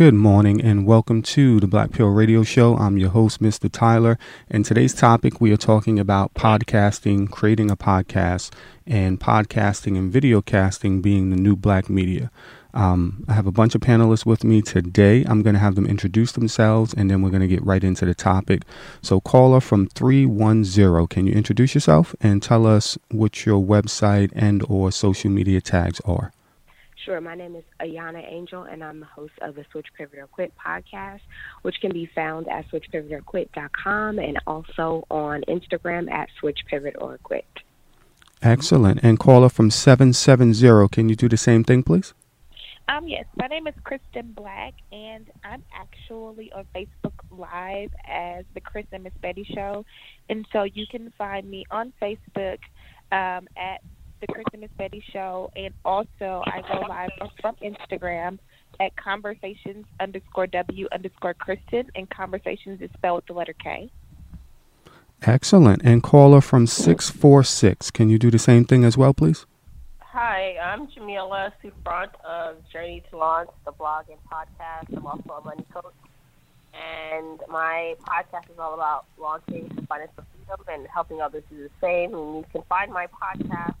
Good morning and welcome to the Black Pearl Radio Show. I'm your host, Mr. Tyler. And today's topic, we are talking about podcasting, creating a podcast, and podcasting and video casting being the new black media. Um, I have a bunch of panelists with me today. I'm going to have them introduce themselves and then we're going to get right into the topic. So, caller from 310, can you introduce yourself and tell us what your website and or social media tags are? Sure. My name is Ayana Angel, and I'm the host of the Switch Pivot or Quit podcast, which can be found at switchpivotorquit.com and also on Instagram at Switch Pivot or Quit. Excellent. And caller from 770, can you do the same thing, please? Um, yes, my name is Kristen Black, and I'm actually on Facebook Live as the Chris and Miss Betty Show. And so you can find me on Facebook um, at the Chris and Miss Betty Show, and also I go live from Instagram at conversations underscore w underscore Kristen, and conversations is spelled with the letter K. Excellent. And caller from 646, can you do the same thing as well, please? Hi, I'm Jamila Souffrant of Journey to Launch, the blog and podcast. I'm also a money coach. And my podcast is all about launching financial freedom and helping others do the same. And you can find my podcast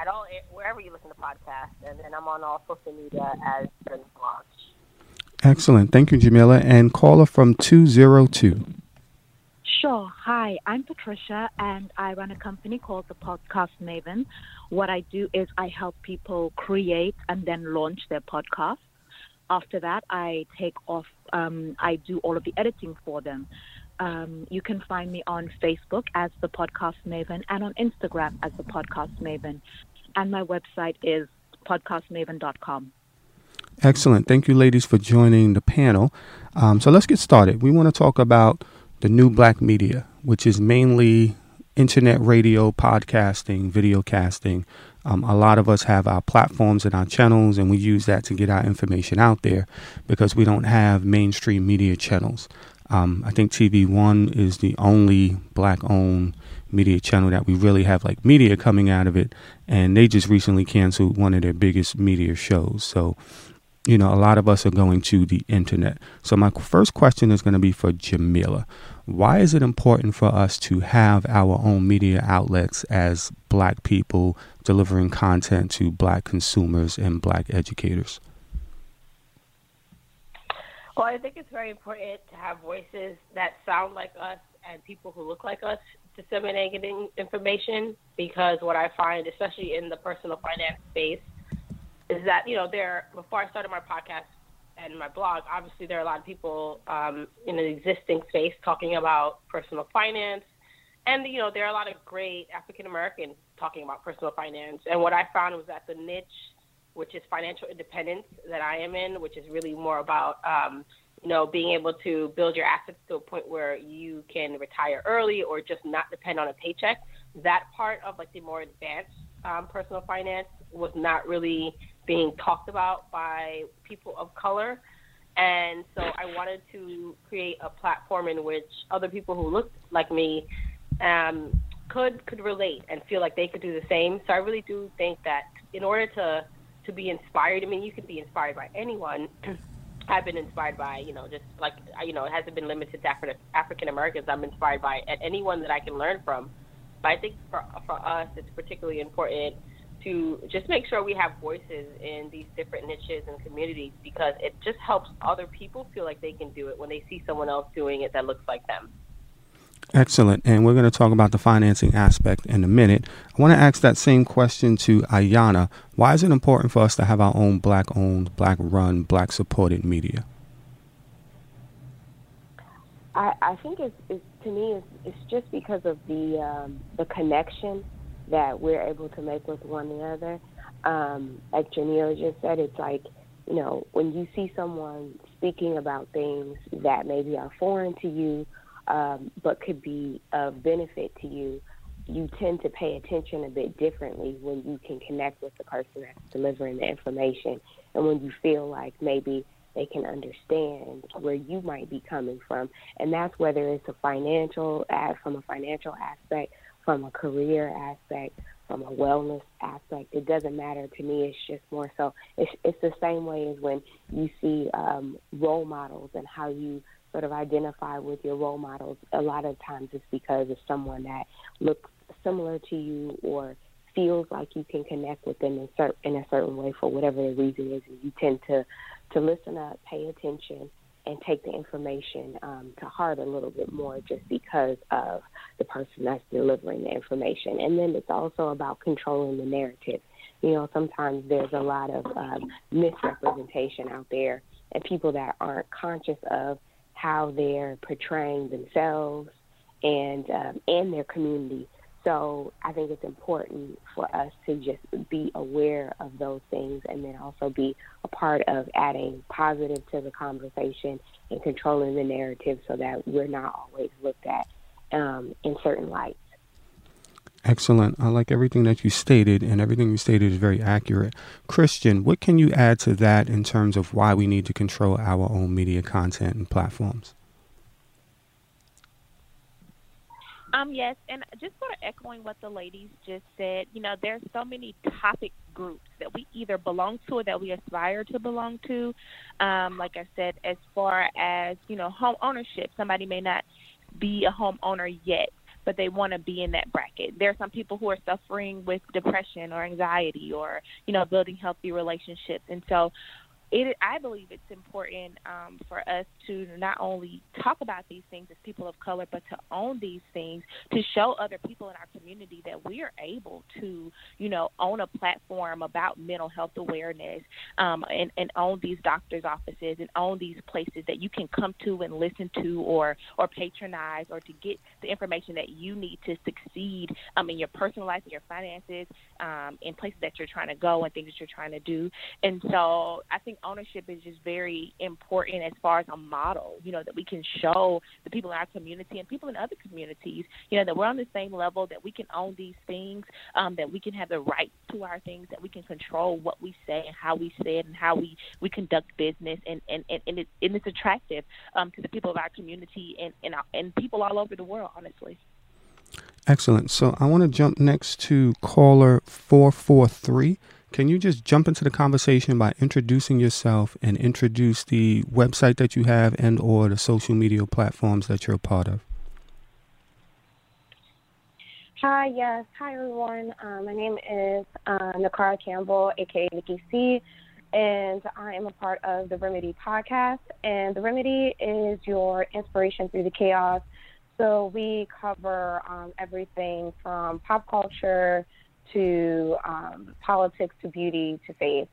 at all wherever you listen to podcasts, and then I'm on all social media as Journey Launch. Excellent. Thank you, Jamila. And caller from 202. Sure. Hi, I'm Patricia, and I run a company called the Podcast Maven. What I do is I help people create and then launch their podcast. After that, I take off, um, I do all of the editing for them. Um, you can find me on Facebook as the Podcast Maven and on Instagram as the Podcast Maven and my website is podcastmaven.com. Excellent. Thank you, ladies, for joining the panel. Um, so let's get started. We want to talk about the new black media, which is mainly internet radio, podcasting, video casting. Um, a lot of us have our platforms and our channels, and we use that to get our information out there because we don't have mainstream media channels. Um, I think TV One is the only black owned media channel that we really have like media coming out of it. And they just recently canceled one of their biggest media shows. So, you know, a lot of us are going to the internet. So, my first question is going to be for Jamila. Why is it important for us to have our own media outlets as black people delivering content to black consumers and black educators? Well, I think it's very important to have voices that sound like us and people who look like us disseminating information because what I find, especially in the personal finance space, is that you know there before I started my podcast and my blog, obviously there are a lot of people um, in an existing space talking about personal finance, and you know there are a lot of great African Americans talking about personal finance. And what I found was that the niche, which is financial independence, that I am in, which is really more about um, you know, being able to build your assets to a point where you can retire early or just not depend on a paycheck. That part of like the more advanced um, personal finance was not really being talked about by people of color. And so I wanted to create a platform in which other people who looked like me um, could could relate and feel like they could do the same. So I really do think that in order to to be inspired, I mean, you can be inspired by anyone. I've been inspired by, you know, just like, you know, it hasn't been limited to Afri- African Americans. I'm inspired by anyone that I can learn from. But I think for for us, it's particularly important to just make sure we have voices in these different niches and communities because it just helps other people feel like they can do it when they see someone else doing it that looks like them. Excellent. And we're going to talk about the financing aspect in a minute. I want to ask that same question to Ayana. Why is it important for us to have our own black owned, black run, black supported media? I, I think it's, it's to me it's, it's just because of the um, the connection that we're able to make with one another. Um, like Janelle just said, it's like you know when you see someone speaking about things that maybe are foreign to you um, but could be of benefit to you, you tend to pay attention a bit differently when you can connect with the person that's delivering the information and when you feel like maybe they can understand where you might be coming from. And that's whether it's a financial, from a financial aspect, from a career aspect, from a wellness aspect. It doesn't matter to me. It's just more so. It's it's the same way as when you see um, role models and how you sort of identify with your role models. A lot of times it's because of someone that looks similar to you or feels like you can connect with them in, cer- in a certain way for whatever the reason is, and you tend to to listen up, pay attention, and take the information um, to heart a little bit more just because of the person that's delivering the information. And then it's also about controlling the narrative. You know, sometimes there's a lot of um, misrepresentation out there, and people that aren't conscious of how they're portraying themselves and um, and their community so I think it's important for us to just be aware of those things and then also be a part of adding positive to the conversation and controlling the narrative so that we're not always looked at um, in certain lights. Excellent. I like everything that you stated, and everything you stated is very accurate. Kristen, what can you add to that in terms of why we need to control our own media content and platforms? Um, yes, and just sort of echoing what the ladies just said, you know, there's so many topic groups that we either belong to or that we aspire to belong to. Um, like I said, as far as, you know, home ownership, somebody may not be a homeowner yet, but they want to be in that bracket. There are some people who are suffering with depression or anxiety or, you know, building healthy relationships. And so it, I believe it's important um, for us to not only talk about these things as people of color, but to own these things, to show other people in our community that we are able to, you know, own a platform about mental health awareness um, and, and own these doctors' offices and own these places that you can come to and listen to or, or patronize or to get the information that you need to succeed um, in your personal life and your finances um, in places that you're trying to go and things that you're trying to do. And so I think ownership is just very important as far as a model, you know, that we can show the people in our community and people in other communities, you know, that we're on the same level, that we can own these things, um, that we can have the right to our things, that we can control what we say and how we say it and how we, we conduct business. And, and, and, and, and it's attractive um, to the people of our community and, and, and people all over the world, honestly. Excellent. So I want to jump next to caller 443. Can you just jump into the conversation by introducing yourself and introduce the website that you have and or the social media platforms that you're a part of? Hi, yes. Hi, everyone. Um, my name is uh, Nakara Campbell, aka Nikki C, and I am a part of the Remedy podcast. And the Remedy is your inspiration through the chaos. So we cover um, everything from pop culture to um, politics to beauty to faith.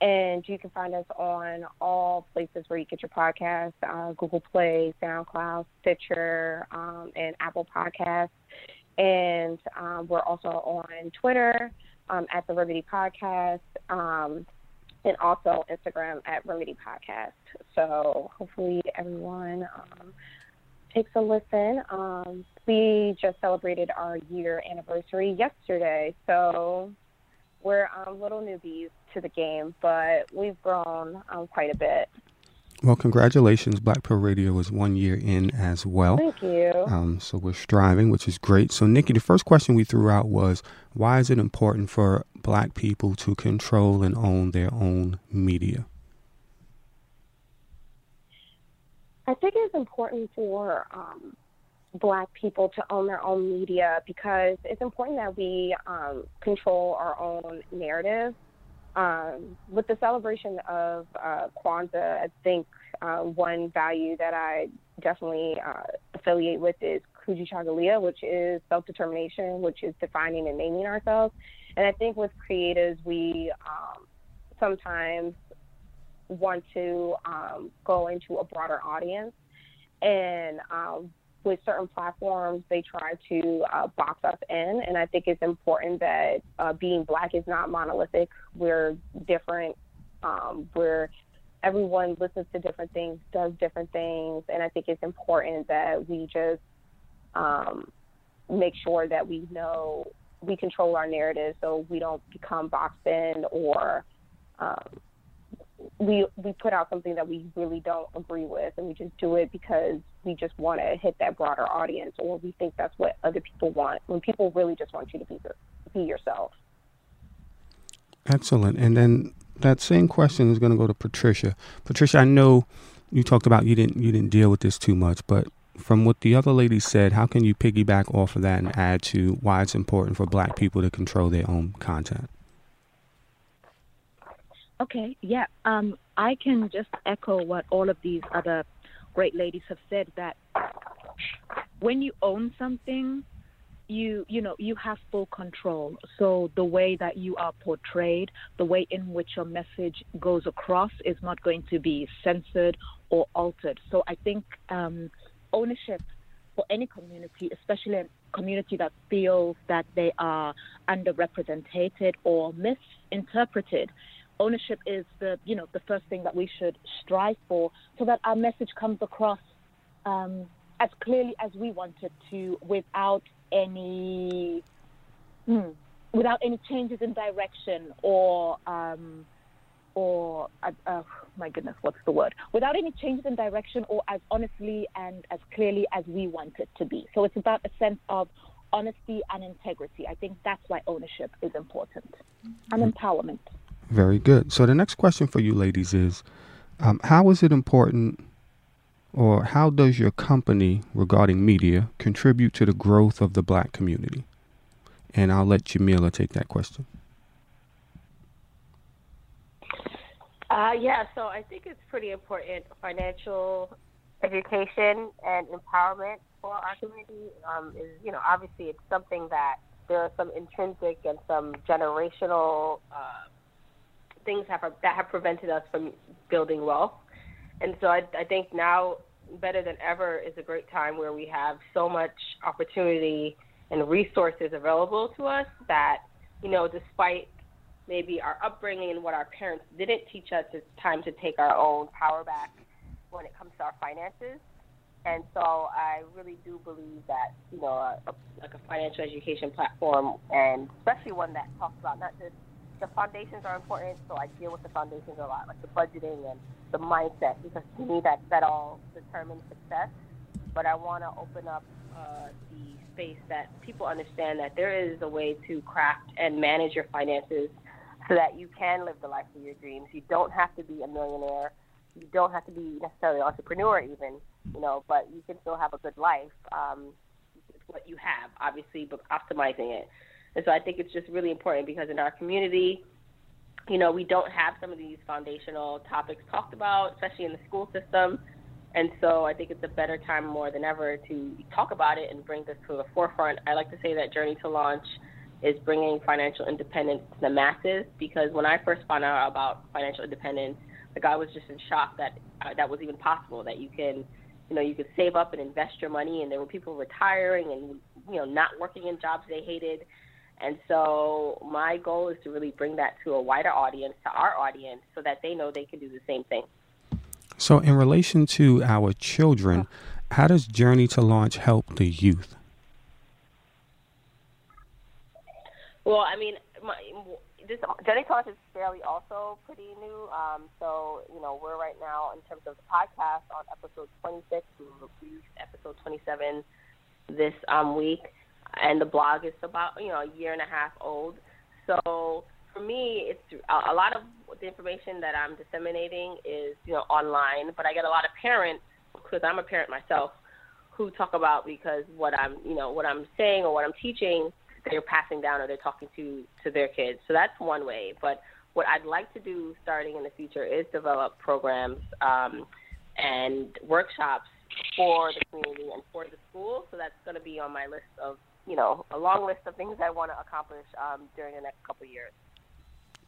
And you can find us on all places where you get your podcasts uh, Google Play, SoundCloud, Stitcher, um, and Apple Podcasts. And um, we're also on Twitter um, at the Remedy Podcast um, and also Instagram at Remedy Podcast. So hopefully everyone um, takes a listen. Um, we just celebrated our year anniversary yesterday, so we're um, little newbies to the game, but we've grown um, quite a bit. Well, congratulations. Black Pearl Radio is one year in as well. Thank you. Um, so we're striving, which is great. So, Nikki, the first question we threw out was why is it important for black people to control and own their own media? I think it's important for um, Black people to own their own media because it's important that we um, control our own narrative. Um, with the celebration of uh, Kwanzaa, I think uh, one value that I definitely uh, affiliate with is Kujichagulia, which is self determination, which is defining and naming ourselves. And I think with creatives, we um, sometimes want to um, go into a broader audience. And um, with certain platforms, they try to uh, box us in. And I think it's important that uh, being black is not monolithic. We're different. Um, we're everyone listens to different things, does different things, and I think it's important that we just um, make sure that we know we control our narrative so we don't become boxed in or um, we we put out something that we really don't agree with and we just do it because we just want to hit that broader audience or we think that's what other people want when people really just want you to be be yourself. Excellent. And then that same question is going to go to Patricia. Patricia, I know you talked about you didn't you didn't deal with this too much, but from what the other lady said, how can you piggyback off of that and add to why it's important for black people to control their own content? Okay, yeah. Um, I can just echo what all of these other great ladies have said that when you own something, you you know you have full control so the way that you are portrayed the way in which your message goes across is not going to be censored or altered so i think um, ownership for any community especially a community that feels that they are underrepresented or misinterpreted ownership is the you know the first thing that we should strive for so that our message comes across um, as clearly as we want it to without any hmm, without any changes in direction or um, or uh, uh, my goodness, what's the word? Without any changes in direction or as honestly and as clearly as we want it to be. So it's about a sense of honesty and integrity. I think that's why ownership is important and mm-hmm. empowerment. Very good. So the next question for you ladies is um, how is it important or how does your company regarding media contribute to the growth of the black community? And I'll let Jamila take that question. Uh, yeah, so I think it's pretty important financial education and empowerment for our community um, is, you know, obviously it's something that there are some intrinsic and some generational uh, things have, that have prevented us from building wealth. And so I, I think now better than ever is a great time where we have so much opportunity and resources available to us that you know despite maybe our upbringing and what our parents didn't teach us it's time to take our own power back when it comes to our finances. And so I really do believe that you know a, a, like a financial education platform and especially one that talks about not just the foundations are important, so I deal with the foundations a lot, like the budgeting and the mindset, because to me that that all determines success. But I want to open up uh, the space that people understand that there is a way to craft and manage your finances so that you can live the life of your dreams. You don't have to be a millionaire. You don't have to be necessarily an entrepreneur, even, you know, but you can still have a good life. Um, with what you have, obviously, but optimizing it. And so I think it's just really important because in our community, you know, we don't have some of these foundational topics talked about, especially in the school system. And so I think it's a better time more than ever to talk about it and bring this to the forefront. I like to say that Journey to Launch is bringing financial independence to the masses because when I first found out about financial independence, like I was just in shock that uh, that was even possible. That you can, you know, you could save up and invest your money, and there were people retiring and you know not working in jobs they hated, and so my goal is to really bring that to a wider audience, to our audience, so that they know they can do the same thing. So, in relation to our children, how does Journey to Launch help the youth? Well, I mean, my, this Journey to Launch is fairly also pretty new. Um, so, you know, we're right now in terms of the podcast on episode 26. We released episode 27 this um, week and the blog is about you know a year and a half old. So for me, it's a lot of the information that I'm disseminating is you know online, but I get a lot of parents because I'm a parent myself who talk about because what I'm you know what I'm saying or what I'm teaching they're passing down or they're talking to to their kids. So that's one way, but what I'd like to do starting in the future is develop programs um, and workshops for the community and for the school. So that's going to be on my list of you know, a long list of things I want to accomplish um, during the next couple of years.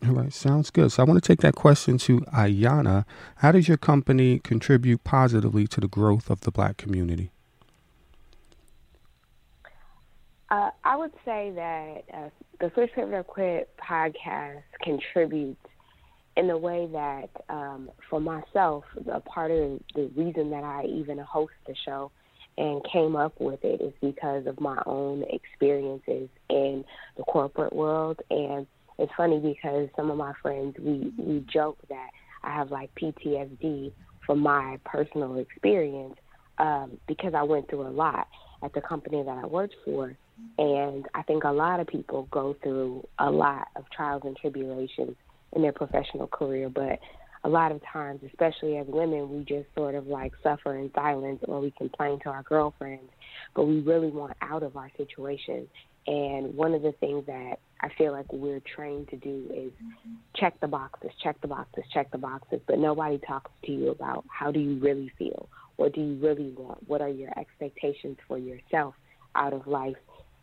All right, sounds good. So I want to take that question to Ayana. How does your company contribute positively to the growth of the black community? Uh, I would say that uh, the Switch Pivot Quit podcast contributes in the way that, um, for myself, a part of the reason that I even host the show and came up with it is because of my own experiences in the corporate world. And it's funny because some of my friends, we, we joke that I have like PTSD from my personal experience um, because I went through a lot at the company that I worked for. And I think a lot of people go through a lot of trials and tribulations in their professional career, but a lot of times, especially as women, we just sort of like suffer in silence or we complain to our girlfriends, but we really want out of our situation. And one of the things that I feel like we're trained to do is check the boxes, check the boxes, check the boxes, but nobody talks to you about how do you really feel? What do you really want? What are your expectations for yourself out of life?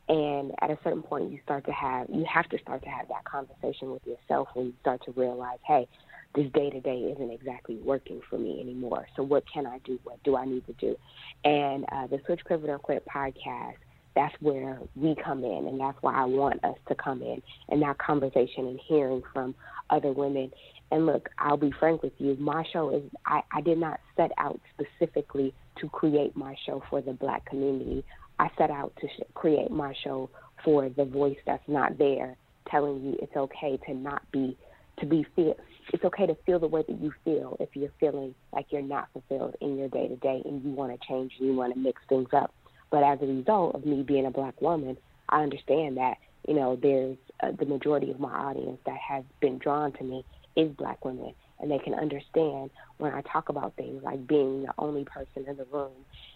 And at a certain point, you start to have, you have to start to have that conversation with yourself when you start to realize, hey, this day to day isn't exactly working for me anymore. So what can I do? What do I need to do? And uh, the Switch Pivot or Quit podcast, that's where we come in, and that's why I want us to come in and that conversation and hearing from other women. And look, I'll be frank with you. My show is I, I did not set out specifically to create my show for the black community. I set out to sh- create my show for the voice that's not there, telling you it's okay to not be to be feel it's okay to feel the way that you feel if you're feeling like you're not fulfilled in your day to day and you want to change and you want to mix things up. But as a result of me being a black woman, I understand that you know there's uh, the majority of my audience that has been drawn to me is black women, and they can understand when I talk about things like being the only person in the room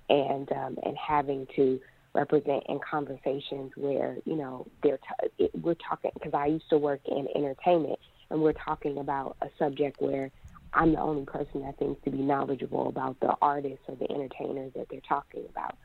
and um, and having to represent in conversations where you know they're t- we're talking because I used to work in entertainment and we're talking about a subject where I'm the only person that thinks to be knowledgeable about the artists or the entertainers that they're talking about.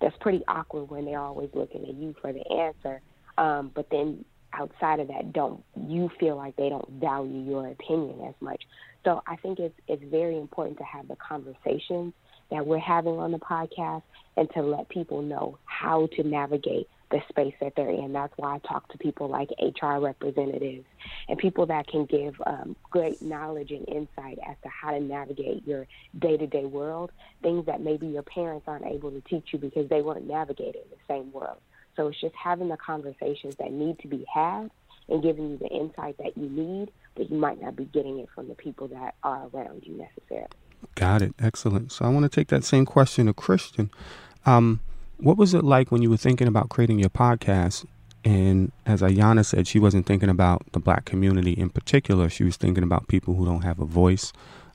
That's pretty awkward when they're always looking at you for the answer. Um, but then outside of that, don't you feel like they don't value your opinion as much? So I think it's it's very important to have the conversations that we're having on the podcast and to let people know how to navigate the space that they're in. That's why I talk to people like HR representatives and people that can give um, great knowledge and insight as to how to navigate your day to day world, things that maybe your parents aren't able to teach you because they weren't navigating the same world. So it's just having the conversations that need to be had and giving you the insight that you need, but you might not be getting it from the people that are around you necessarily. Got it. Excellent. So I want to take that same question to Kristen. Um, what was it like when you were thinking about creating your podcast? And as Ayana said, she wasn't thinking about the black community in particular. She was thinking about people who don't have a voice.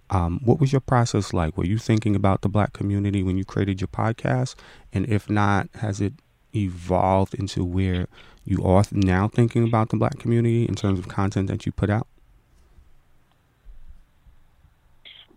Um, what was your process like? Were you thinking about the black community when you created your podcast? And if not, has it evolved into where you are now thinking about the black community in terms of content that you put out?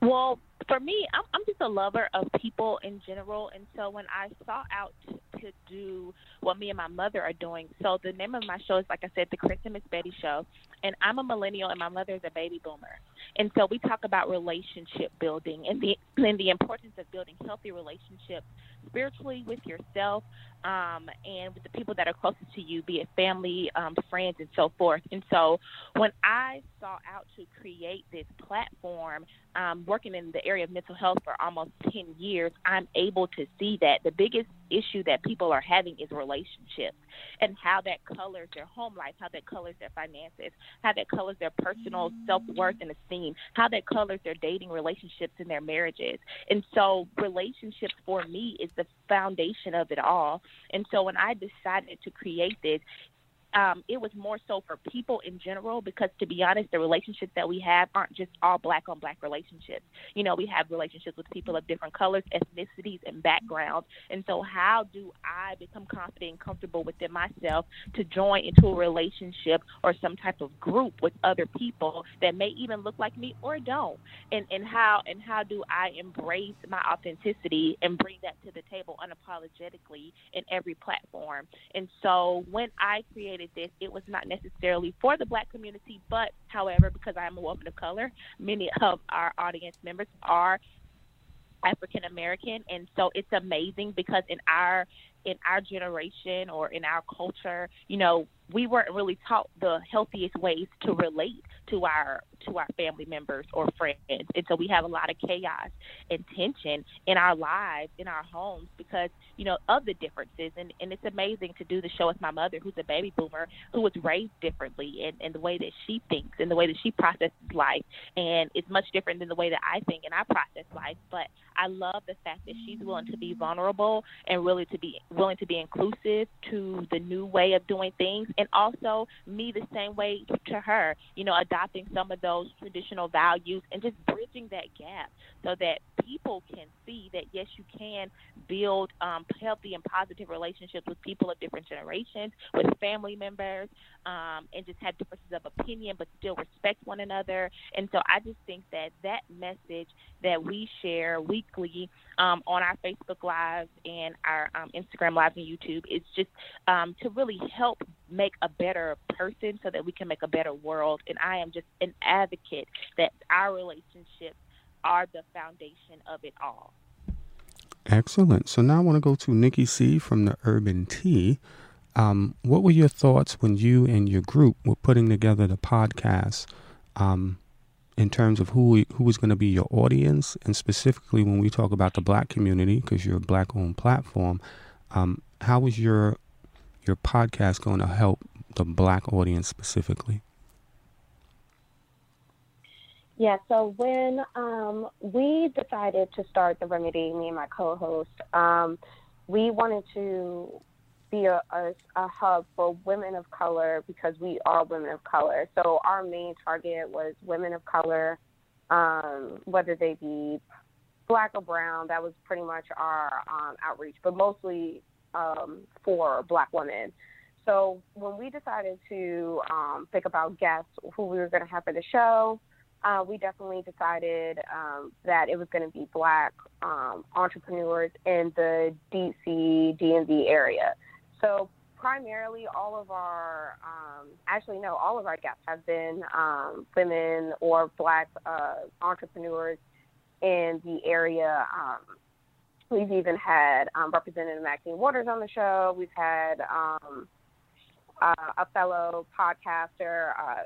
Well, for me, I'm, I'm just a lover of people in general, and so when I saw out to do what me and my mother are doing, so the name of my show is, like I said, the Chris and Miss Betty Show, and I'm a millennial, and my mother is a baby boomer, and so we talk about relationship building and the and the importance of building healthy relationships spiritually with yourself um, and with the people that are closest to you, be it family, um, friends, and so forth. And so when I saw out to create this platform, um, working in the area of mental health for almost 10 years, I'm able to see that the biggest issue that people are having is relationships and how that colors their home life, how that colors their finances, how that colors their personal self worth and esteem, how that colors their dating relationships and their marriages. And so, relationships for me is the foundation of it all. And so, when I decided to create this, um, it was more so for people in general because to be honest the relationships that we have aren't just all black on black relationships. You know we have relationships with people of different colors ethnicities and backgrounds. And so how do i become confident and comfortable within myself to join into a relationship or some type of group with other people that may even look like me or don't? And and how and how do i embrace my authenticity and bring that to the table unapologetically in every platform? And so when i created created this, it was not necessarily for the black community, but however, because I am a woman of color, many of our audience members are African American, and so it's amazing because in our in our generation or in our culture, you know, we weren't really taught the healthiest ways to relate to our to our family members or friends. And so we have a lot of chaos and tension in our lives, in our homes because, you know, of the differences. And, and it's amazing to do the show with my mother, who's a baby boomer, who was raised differently and, and the way that she thinks and the way that she processes life. And it's much different than the way that I think and I process life. But I love the fact that she's willing to be vulnerable and really to be willing to be inclusive to the new way of doing things, and also me the same way to her. You know, adopting some of those traditional values and just bridging that gap so that people can see that yes, you can build um, healthy and positive relationships with people of different generations, with family members, um, and just have differences of opinion, but still respect one another. And so I just think that that message that we share weekly um, on our Facebook Lives and our um, Instagram Lives and YouTube is just um, to really help make a better person so that we can make a better world. And I am just an advocate that our relationships are the foundation of it all. Excellent. So now I want to go to Nikki C from the Urban Tea. Um, what were your thoughts when you and your group were putting together the podcast um, in terms of who who was going to be your audience, and specifically when we talk about the Black community, because you're a Black-owned platform, um, how was your your podcast going to help the Black audience specifically? Yeah, so when um, we decided to start the remedy, me and my co-host, um, we wanted to be a, a, a, hub for women of color because we are women of color. So our main target was women of color, um, whether they be black or brown. That was pretty much our um, outreach, but mostly um, for black women. So when we decided to um, think about guests, who we were going to have for the show, uh, we definitely decided um, that it was going to be black um, entrepreneurs in the DC DMV area. So primarily, all of our um, actually no, all of our guests have been um, women or black uh, entrepreneurs in the area. Um, we've even had um, Representative Maxine Waters on the show. We've had um, uh, a fellow podcaster. Uh,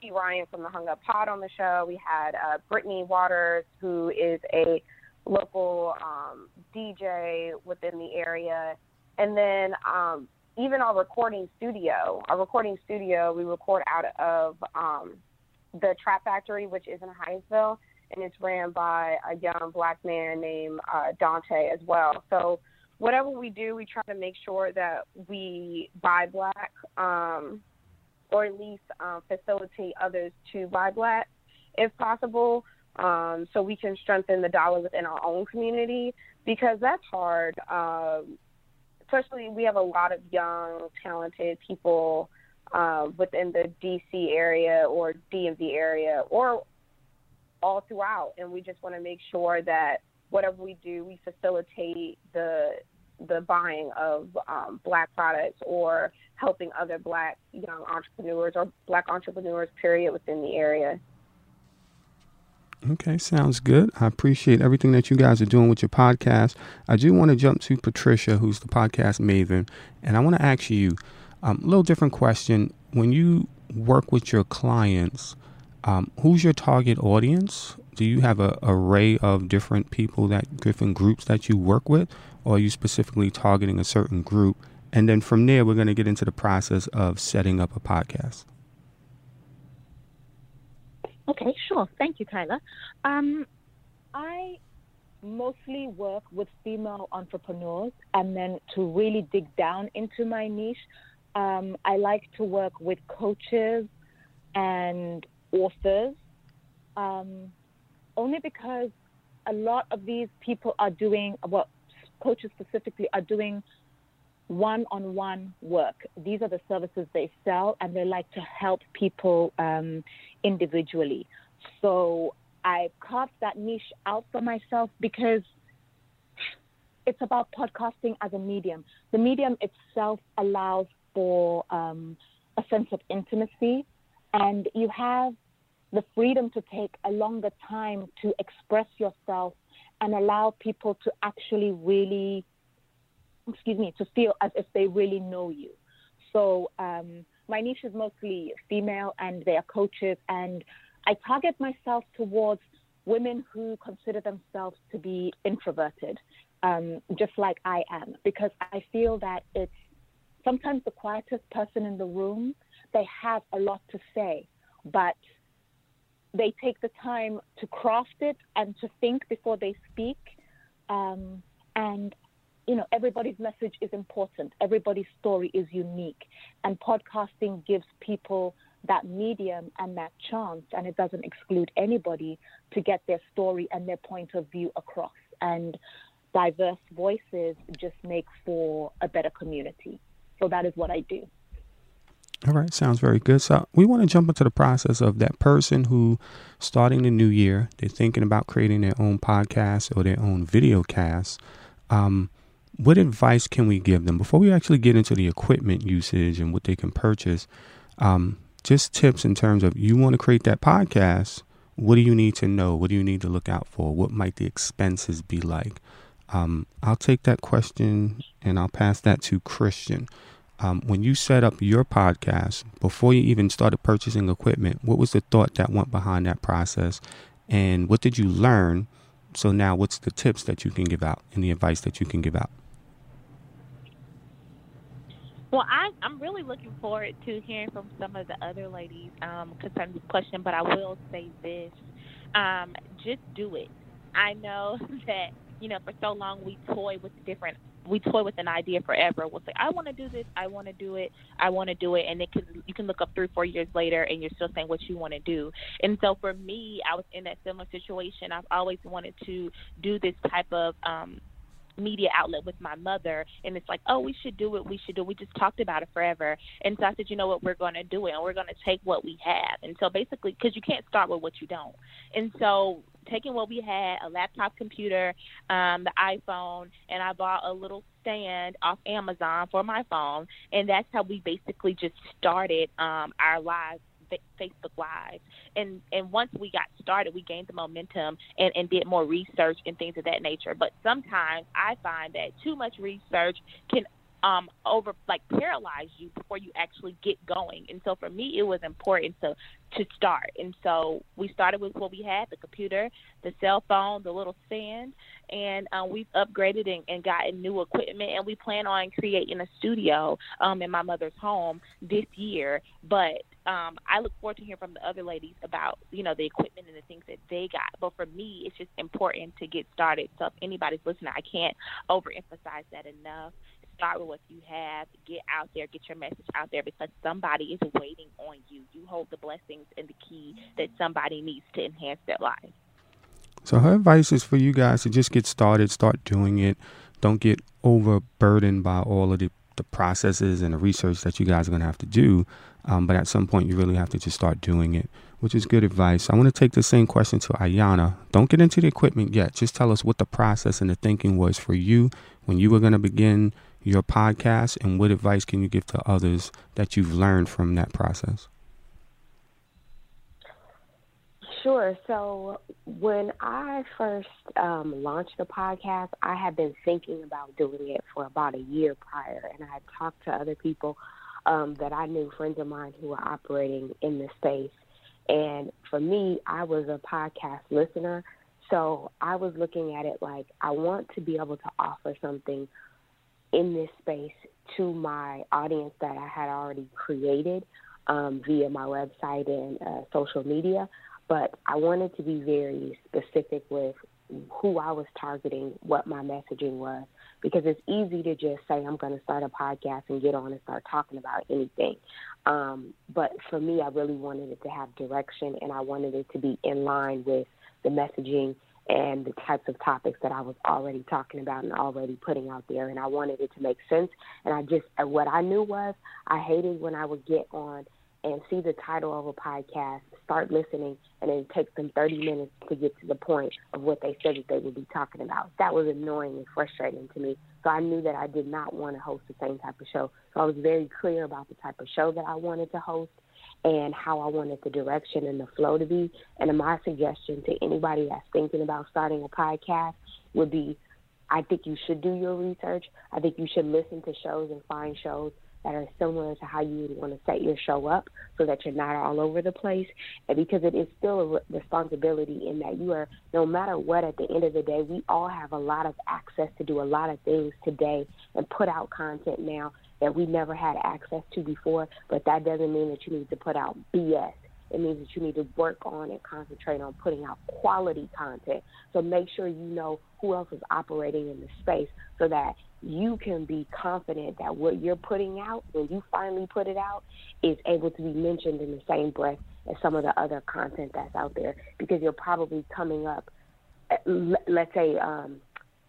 P. Ryan from the Hung Up Pod on the show. We had uh, Brittany Waters, who is a local um, DJ within the area. And then um, even our recording studio, our recording studio, we record out of um, the Trap Factory, which is in Hyattsville, and it's ran by a young black man named uh, Dante as well. So whatever we do, we try to make sure that we buy black. Um, or at least um, facilitate others to buy black if possible um, so we can strengthen the dollar within our own community because that's hard. Um, especially, we have a lot of young, talented people uh, within the DC area or DMV area or all throughout, and we just want to make sure that whatever we do, we facilitate the the buying of um, black products or helping other black young entrepreneurs or black entrepreneurs, period, within the area. Okay, sounds good. I appreciate everything that you guys are doing with your podcast. I do want to jump to Patricia, who's the podcast maven, and I want to ask you um, a little different question. When you work with your clients, um, who's your target audience? Do you have a array of different people that different groups that you work with, or are you specifically targeting a certain group? And then from there, we're going to get into the process of setting up a podcast. Okay, sure. Thank you, Tyler. Um, I mostly work with female entrepreneurs, and then to really dig down into my niche, um, I like to work with coaches and authors, um, only because a lot of these people are doing, well, coaches specifically are doing one on one work. These are the services they sell, and they like to help people um, individually. So I carved that niche out for myself because it's about podcasting as a medium. The medium itself allows for um, a sense of intimacy, and you have the freedom to take a longer time to express yourself and allow people to actually really excuse me, to feel as if they really know you. So um, my niche is mostly female, and they are coaches, and I target myself towards women who consider themselves to be introverted, um, just like I am, because I feel that it's sometimes the quietest person in the room. They have a lot to say, but they take the time to craft it and to think before they speak. Um, and you know, everybody's message is important. Everybody's story is unique. And podcasting gives people that medium and that chance, and it doesn't exclude anybody to get their story and their point of view across. And diverse voices just make for a better community. So that is what I do. All right, sounds very good. So we want to jump into the process of that person who, starting the new year, they're thinking about creating their own podcast or their own video cast. Um, what advice can we give them before we actually get into the equipment usage and what they can purchase? Um, just tips in terms of you want to create that podcast. What do you need to know? What do you need to look out for? What might the expenses be like? Um, I'll take that question and I'll pass that to Kristen. Um, when you set up your podcast, before you even started purchasing equipment, what was the thought that went behind that process? And what did you learn? So now, what's the tips that you can give out and the advice that you can give out? Well, I, I'm really looking forward to hearing from some of the other ladies um, concerning this question, but I will say this. Um, just do it. I know that, you know, for so long we toy with different we toy with an idea forever. We'll say, I want to do this, I want to do it, I want to do it, and it can you can look up three, four years later, and you're still saying what you want to do. And so for me, I was in that similar situation. I've always wanted to do this type of um, media outlet with my mother and it's like oh we should do it we should do it. we just talked about it forever. And so i said you know what? We're going to do it and we're going to take what we have. And so basically because you can't start with what you don't. And so taking what we had a laptop computer um the iphone and i bought a little stand off amazon for my phone and that's how we basically just started um our lives Facebook Live. And and once we got started, we gained the momentum and, and did more research and things of that nature. But sometimes I find that too much research can um over like paralyze you before you actually get going and so for me it was important to to start and so we started with what we had the computer the cell phone the little stand and uh, we've upgraded and, and gotten new equipment and we plan on creating a studio um in my mother's home this year but um, I look forward to hearing from the other ladies about, you know, the equipment and the things that they got. But for me, it's just important to get started. So if anybody's listening, I can't overemphasize that enough. Start with what you have. Get out there. Get your message out there because somebody is waiting on you. You hold the blessings and the key that somebody needs to enhance their life. So her advice is for you guys to just get started, start doing it. Don't get overburdened by all of the, the processes and the research that you guys are going to have to do. Um, but at some point, you really have to just start doing it, which is good advice. I want to take the same question to Ayana. Don't get into the equipment yet. Just tell us what the process and the thinking was for you when you were going to begin your podcast, and what advice can you give to others that you've learned from that process? Sure. So when I first um, launched the podcast, I had been thinking about doing it for about a year prior, and I had talked to other people um, that I knew, friends of mine who were operating in the space. And for me, I was a podcast listener. So I was looking at it like I want to be able to offer something in this space to my audience that I had already created um, via my website and uh, social media. But I wanted to be very specific with who I was targeting, what my messaging was, because it's easy to just say I'm going to start a podcast and get on and start talking about anything. Um, but for me, I really wanted it to have direction, and I wanted it to be in line with the messaging and the types of topics that I was already talking about and already putting out there. And I wanted it to make sense. And I just, what I knew was I hated when I would get on and see the title of a podcast, start listening, and it takes them 30 minutes to get to the point of what they said that they would be talking about. That was annoying and frustrating to me. So I knew that I did not want to host the same type of show. So I was very clear about the type of show that I wanted to host and how I wanted the direction and the flow to be. And my suggestion to anybody that's thinking about starting a podcast would be I think you should do your research. I think you should listen to shows and find shows that are similar to how you would want to set your show up so that you're not all over the place. And because it is still a responsibility in that you are, no matter what, at the end of the day, we all have a lot of access to do a lot of things today and put out content now that we never had access to before. But that doesn't mean that you need to put out BS It means that you need to work on and concentrate on putting out quality content. So make sure you know who else is operating in the space so that you can be confident that what you're putting out, when you finally put it out, is able to be mentioned in the same breath as some of the other content that's out there because you're probably coming up, let's say, um,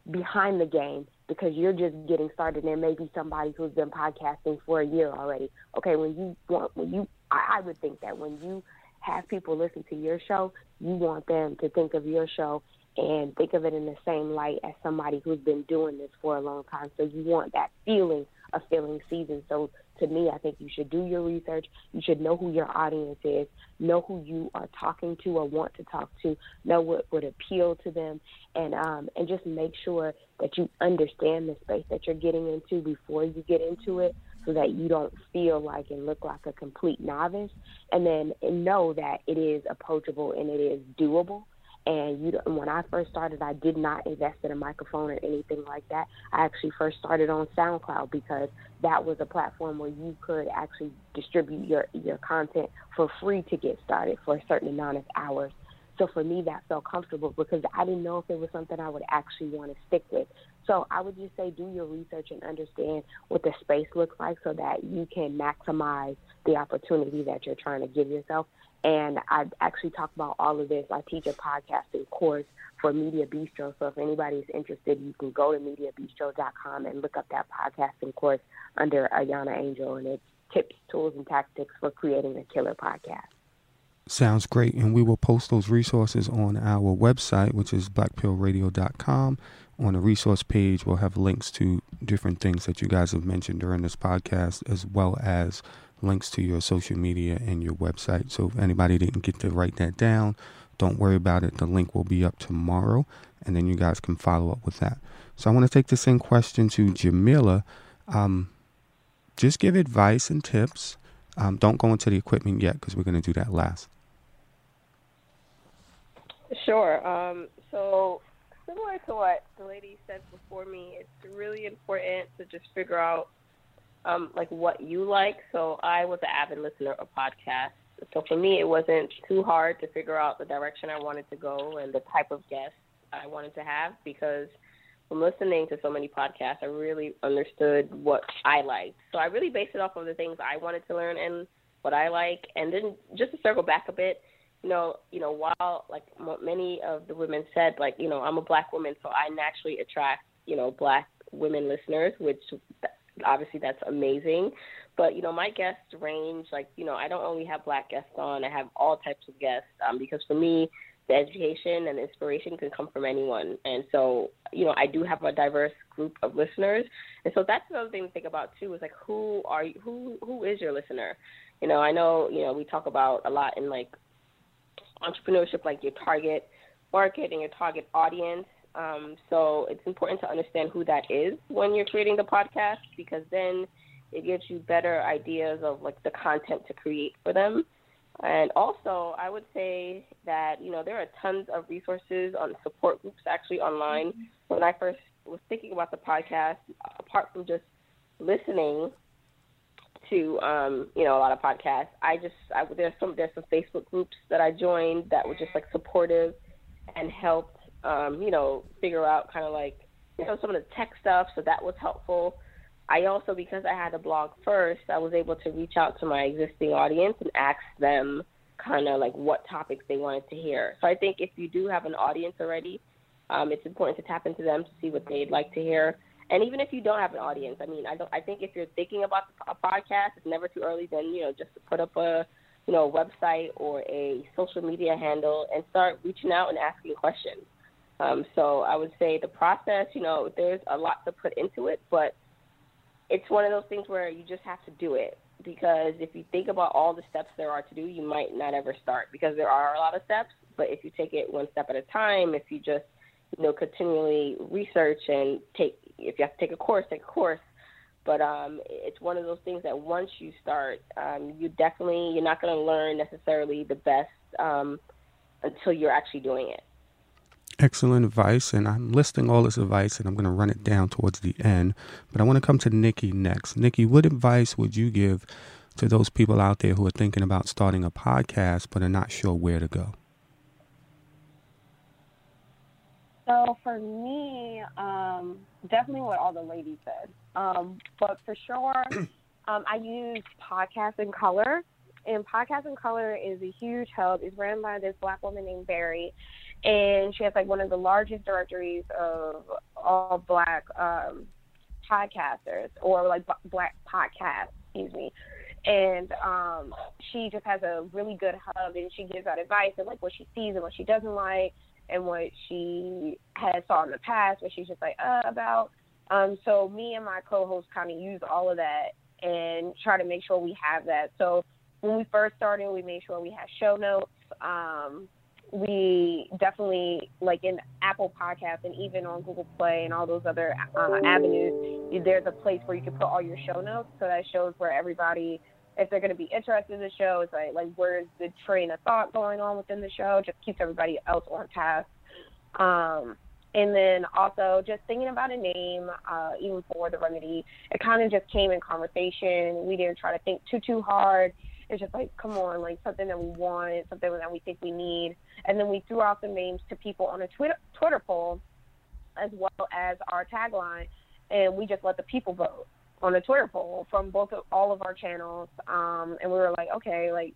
behind the game because you're just getting started. There may be somebody who's been podcasting for a year already. Okay, when you want, when you, I, I would think that when you have people listen to your show, you want them to think of your show and think of it in the same light as somebody who's been doing this for a long time. So you want that feeling of feeling seasoned. So to me, I think you should do your research. You should know who your audience is, know who you are talking to or want to talk to, know what would appeal to them, and um, and just make sure that you understand the space that you're getting into before you get into it, so that you don't feel like and look like a complete novice, and then and know that it is approachable and it is doable and you, when I first started, I did not invest in a microphone or anything like that. I actually first started on SoundCloud because that was a platform where you could actually distribute your your content for free to get started for a certain amount of hours. So for me, that felt comfortable because I didn't know if it was something I would actually want to stick with. So I would just say do your research and understand what the space looks like so that you can maximize the opportunity that you're trying to give yourself. And I actually talk about all of this. I teach a podcasting course for Media Bistro. So if anybody's interested, you can go to MediaBistro.com and look up that podcasting course under Ayana Angel, and it's tips, tools, and tactics for creating a killer podcast. Sounds great. And we will post those resources on our website, which is blackpearlradio.com. On the resource page, we'll have links to different things that you guys have mentioned during this podcast, as well as links to your social media and your website. So if anybody didn't get to write that down, don't worry about it. The link will be up tomorrow, and then you guys can follow up with that. So I want to take the same question to Jamila. Um, just give advice and tips. Um, don't go into the equipment yet because we're going to do that last. Sure. Um, so similar to what the lady said before me, it's really important to just figure out um, like what you like. So I was an avid listener of podcasts. So for me, it wasn't too hard to figure out the direction I wanted to go and the type of guests I wanted to have because from listening to so many podcasts, I really understood what I liked. So I really based it off of the things I wanted to learn and what I like. And then just to circle back a bit, you know, you know, while like many of the women said, like, you know, I'm a black woman, so I naturally attract, you know, black women listeners, which obviously that's amazing. But you know, my guests range. Like you know, I don't only have black guests on. I have all types of guests um, because for me, the education and inspiration can come from anyone. And so, you know, I do have a diverse group of listeners. And so that's another thing to think about too is like who are you who who is your listener? You know, I know, you know, we talk about a lot in like entrepreneurship like your target market and your target audience. Um, so it's important to understand who that is when you're creating the podcast because then it gives you better ideas of like the content to create for them. And also, I would say that you know there are tons of resources on support groups actually online. When I first was thinking about the podcast, apart from just listening to um, you know a lot of podcasts, I just I, there's some there's some Facebook groups that I joined that were just like supportive and helped um, you know, figure out kind of like, you know, some of the tech stuff. So that was helpful. I also, because I had a blog first, I was able to reach out to my existing audience and ask them kind of like what topics they wanted to hear. So I think if you do have an audience already, um, it's important to tap into them to see what they'd like to hear. And even if you don't have an audience, I mean, I don't. I think if you're thinking about a podcast, it's never too early. Then you know, just to put up a you know website or a social media handle and start reaching out and asking questions. Um, so I would say the process, you know, there's a lot to put into it, but it's one of those things where you just have to do it because if you think about all the steps there are to do, you might not ever start because there are a lot of steps. But if you take it one step at a time, if you just you know continually research and take, if you have to take a course, take a course. But um, it's one of those things that once you start, um, you definitely you're not going to learn necessarily the best um, until you're actually doing it excellent advice, and I'm listing all this advice, and I'm going to run it down towards the end. But I want to come to Nikki next. Nikki, what advice would you give to those people out there who are thinking about starting a podcast but are not sure where to go? So for me, um, definitely what all the ladies said. Um, but for sure, um, I use Podcast in Color. And Podcast in Color is a huge help. It's run by this black woman named Barry. And she has like one of the largest directories of all black um, podcasters or like black podcasts, excuse me. And um, she just has a really good hub and she gives out advice and like what she sees and what she doesn't like and what she has saw in the past, what she's just like uh, about. Um, so me and my co-host kind of use all of that and try to make sure we have that. So when we first started, we made sure we had show notes. Um, we definitely like in Apple Podcasts and even on Google Play and all those other uh, avenues, there's a place where you can put all your show notes. So that shows where everybody, if they're going to be interested in the show, it's like like where's the train of thought going on within the show. Just keeps everybody else on task. Um, and then also just thinking about a name, uh, even for the remedy, it kind of just came in conversation. We didn't try to think too too hard it's just like, come on, like something that we want, something that we think we need. And then we threw out the names to people on a Twitter Twitter poll, as well as our tagline, and we just let the people vote on a Twitter poll from both of, all of our channels. Um, and we were like, okay, like,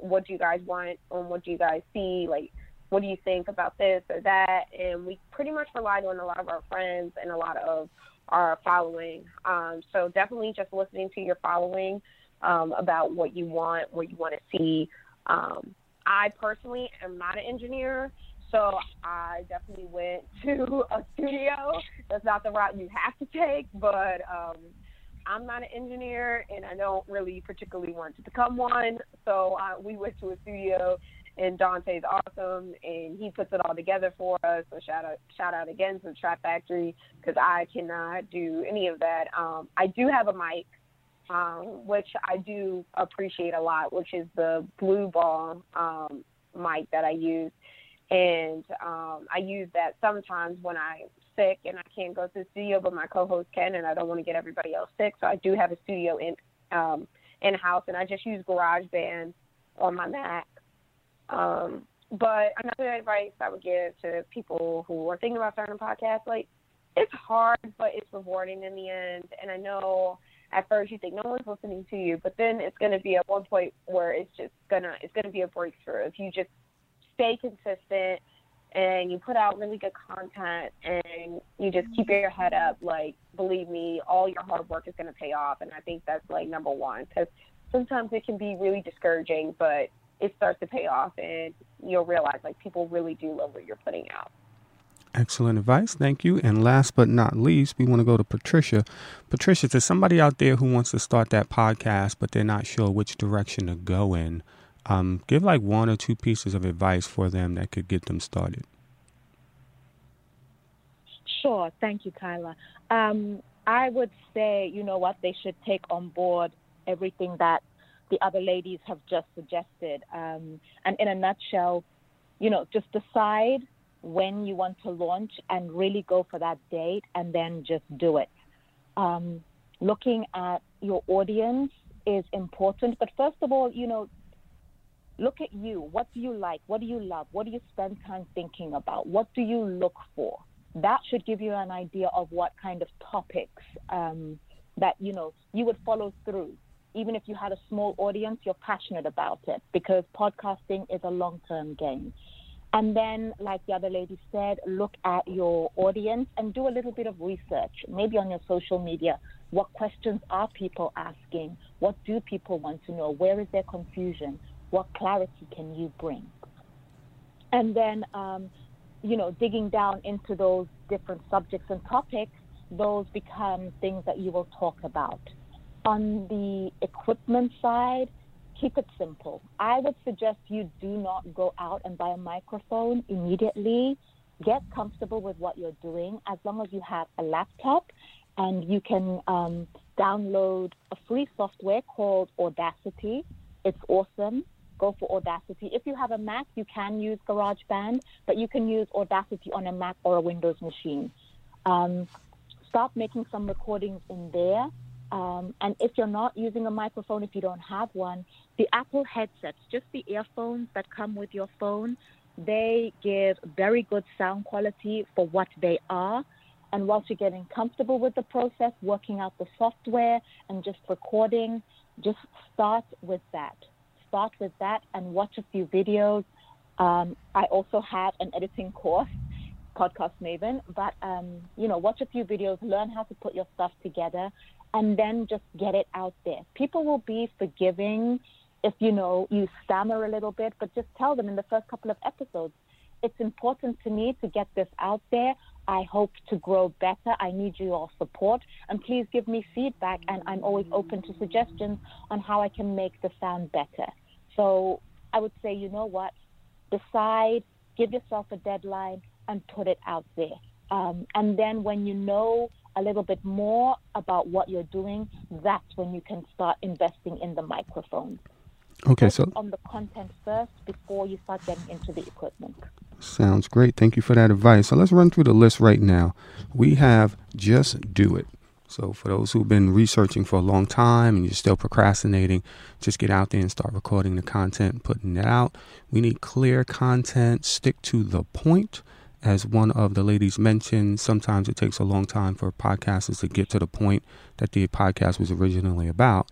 what do you guys want, and what do you guys see, like. What do you think about this or that? And we pretty much relied on a lot of our friends and a lot of our following. Um, so definitely just listening to your following um, about what you want, what you want to see. Um, I personally am not an engineer, so I definitely went to a studio. That's not the route you have to take, but um, I'm not an engineer, and I don't really particularly want to become one. So uh, we went to a studio, and Dante's awesome, and he puts it all together for us. So shout out, shout out again to Trap Factory because I cannot do any of that. Um, I do have a mic um, which I do appreciate a lot, which is the blue ball um, mic that I use. And um, I use that sometimes when I'm sick and I can't go to the studio, but my co-host can, and I don't want to get everybody else sick. So I do have a studio in um, in house, and I just use GarageBand on my Mac. Um, but another advice I would give to people who are thinking about starting a podcast, like it's hard, but it's rewarding in the end. And I know at first you think no one's listening to you, but then it's going to be at one point where it's just gonna it's going to be a breakthrough if you just stay consistent and you put out really good content and you just keep your head up. Like believe me, all your hard work is going to pay off, and I think that's like number one because sometimes it can be really discouraging, but it starts to pay off and you'll realize like people really do love what you're putting out. Excellent advice. Thank you. And last but not least, we want to go to Patricia. Patricia, there's somebody out there who wants to start that podcast, but they're not sure which direction to go in. Um, give like one or two pieces of advice for them that could get them started. Sure. Thank you, Kyla. Um, I would say, you know what, they should take on board everything that the other ladies have just suggested. Um, and in a nutshell, you know, just decide when you want to launch and really go for that date and then just do it. Um, looking at your audience is important, but first of all, you know, look at you. What do you like? What do you love? What do you spend time thinking about? What do you look for? That should give you an idea of what kind of topics um, that you know you would follow through. Even if you had a small audience, you're passionate about it because podcasting is a long-term game. And then, like the other lady said, look at your audience and do a little bit of research, maybe on your social media. What questions are people asking? What do people want to know? Where is their confusion? What clarity can you bring? And then, um, you know, digging down into those different subjects and topics, those become things that you will talk about. On the equipment side, keep it simple. I would suggest you do not go out and buy a microphone immediately. Get comfortable with what you're doing as long as you have a laptop and you can um, download a free software called Audacity. It's awesome. Go for Audacity. If you have a Mac, you can use GarageBand, but you can use Audacity on a Mac or a Windows machine. Um, start making some recordings in there Um, and if you're not using a microphone, if you don't have one, the Apple headsets, just the earphones that come with your phone, they give very good sound quality for what they are. And whilst you're getting comfortable with the process, working out the software and just recording, just start with that. Start with that and watch a few videos. Um, I also have an editing course, Podcast Maven, but um, you know, watch a few videos, learn how to put your stuff together, and then just get it out there. People will be forgiving if you know you stammer a little bit, but just tell them in the first couple of episodes, it's important to me to get this out there. I hope to grow better. I need your support. And please give me feedback. And I'm always open to suggestions on how I can make the sound better. So I would say, you know what? Decide, give yourself a deadline, and put it out there. Um, and then when you know a little bit more about what you're doing, that's when you can start investing in the microphone. Okay, so on the content first before you start getting into the equipment. Sounds great. Thank you for that advice. So let's run through the list right now. We have just do it. So for those who've been researching for a long time and you're still procrastinating, just get out there and start recording the content and putting it out. We need clear content, stick to the point. As one of the ladies mentioned, sometimes it takes a long time for podcasters to get to the point that the podcast was originally about.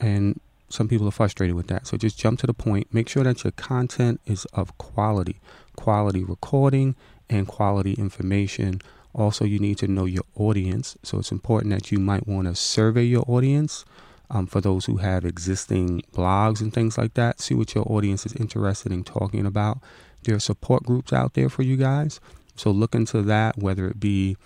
And some people are frustrated with that. So just jump to the point. Make sure that your content is of quality, quality recording and quality information. Also, you need to know your audience. So it's important that you might want to survey your audience. Um, for those who have existing blogs and things like that, see what your audience is interested in talking about. There are support groups out there for you guys. So look into that, whether it be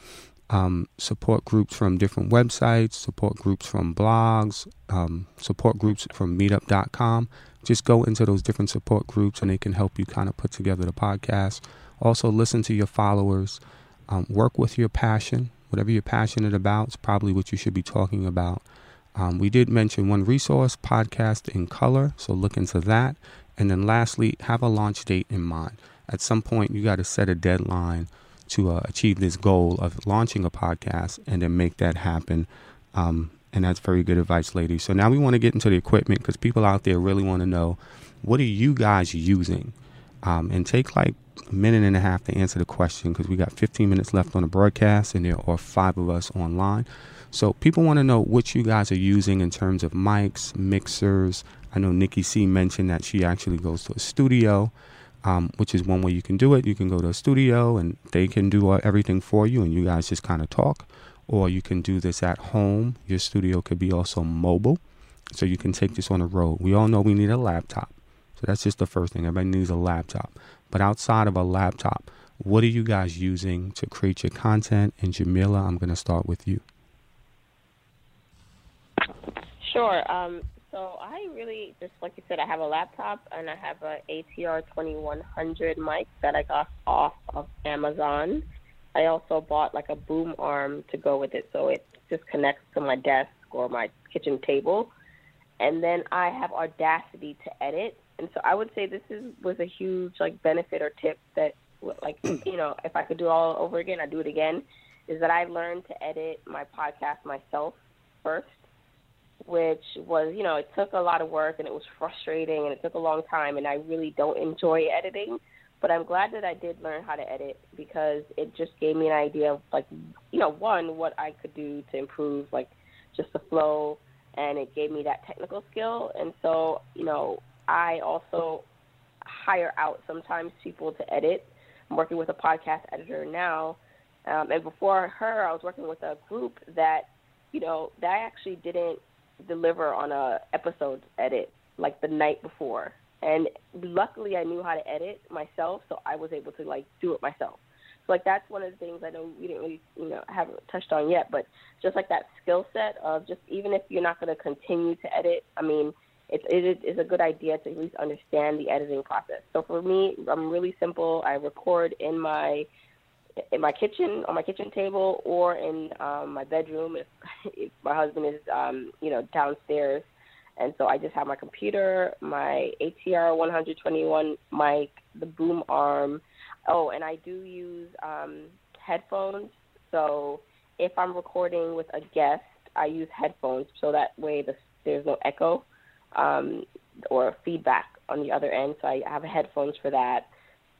um, support groups from different websites, support groups from blogs, um, support groups from meetup.com. Just go into those different support groups and they can help you kind of put together the podcast. Also, listen to your followers, um, work with your passion. Whatever you're passionate about is probably what you should be talking about. Um, we did mention one resource, podcast in color, so look into that. And then lastly, have a launch date in mind. At some point, you got to set a deadline to uh, achieve this goal of launching a podcast and then make that happen. Um, and that's very good advice, ladies. So now we want to get into the equipment because people out there really want to know what are you guys using? Um, and take like a minute and a half to answer the question because we got 15 minutes left on the broadcast and there are five of us online. So people want to know what you guys are using in terms of mics, mixers. I know Nikki C mentioned that she actually goes to a studio um, which is one way you can do it. You can go to a studio and they can do everything for you, and you guys just kind of talk. Or you can do this at home. Your studio could be also mobile, so you can take this on the road. We all know we need a laptop, so that's just the first thing. Everybody needs a laptop. But outside of a laptop, what are you guys using to create your content? And Jamila, I'm going to start with you. Sure. Um, so I really just like you said, I have a laptop and I have a ATR 2100 mic that I got off of Amazon. I also bought like a boom arm to go with it, so it just connects to my desk or my kitchen table. And then I have Audacity to edit, and so I would say this is was a huge like benefit or tip that like you know if I could do it all over again, I'd do it again. Is that I learned to edit my podcast myself first which was, you know, it took a lot of work and it was frustrating and it took a long time and I really don't enjoy editing. But I'm glad that I did learn how to edit because it just gave me an idea of like, you know, one, what I could do to improve like just the flow and it gave me that technical skill. And so, you know, I also hire out sometimes people to edit. I'm working with a podcast editor now. Um, and before her, I was working with a group that, you know, that actually didn't deliver on a episode edit like the night before. And luckily I knew how to edit myself, so I was able to like do it myself. So like that's one of the things I know we didn't really you know haven't touched on yet, but just like that skill set of just even if you're not going to continue to edit, I mean, it, it is a good idea to at least understand the editing process. So for me, I'm really simple. I record in my in my kitchen on my kitchen table or in um, my bedroom if, if my husband is um, you know downstairs. And so I just have my computer, my ATR 121 mic, the boom arm. Oh, and I do use um, headphones. So if I'm recording with a guest, I use headphones so that way the, there's no echo um, or feedback on the other end. So I have headphones for that,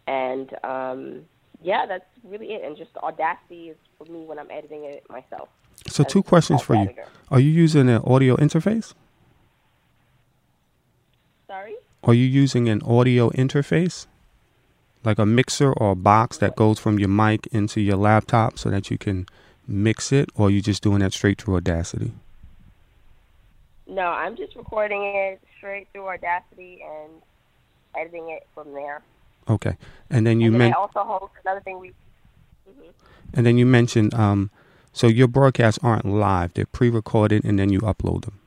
and um, yeah, that's really it. And just Audacity is for me when I'm editing it myself. So two questions for you: Are you using an audio interface? Sorry. Are you using an audio interface? Like a mixer or a box that goes from your mic into your laptop so that you can mix it, or are you just doing that straight through Audacity? No, I'm just recording it straight through Audacity and editing it from there. Okay, and then you mentioned also host another thing we. Mm-hmm. And then you mentioned, um, so your broadcasts aren't live; they're pre-recorded, and then you upload them.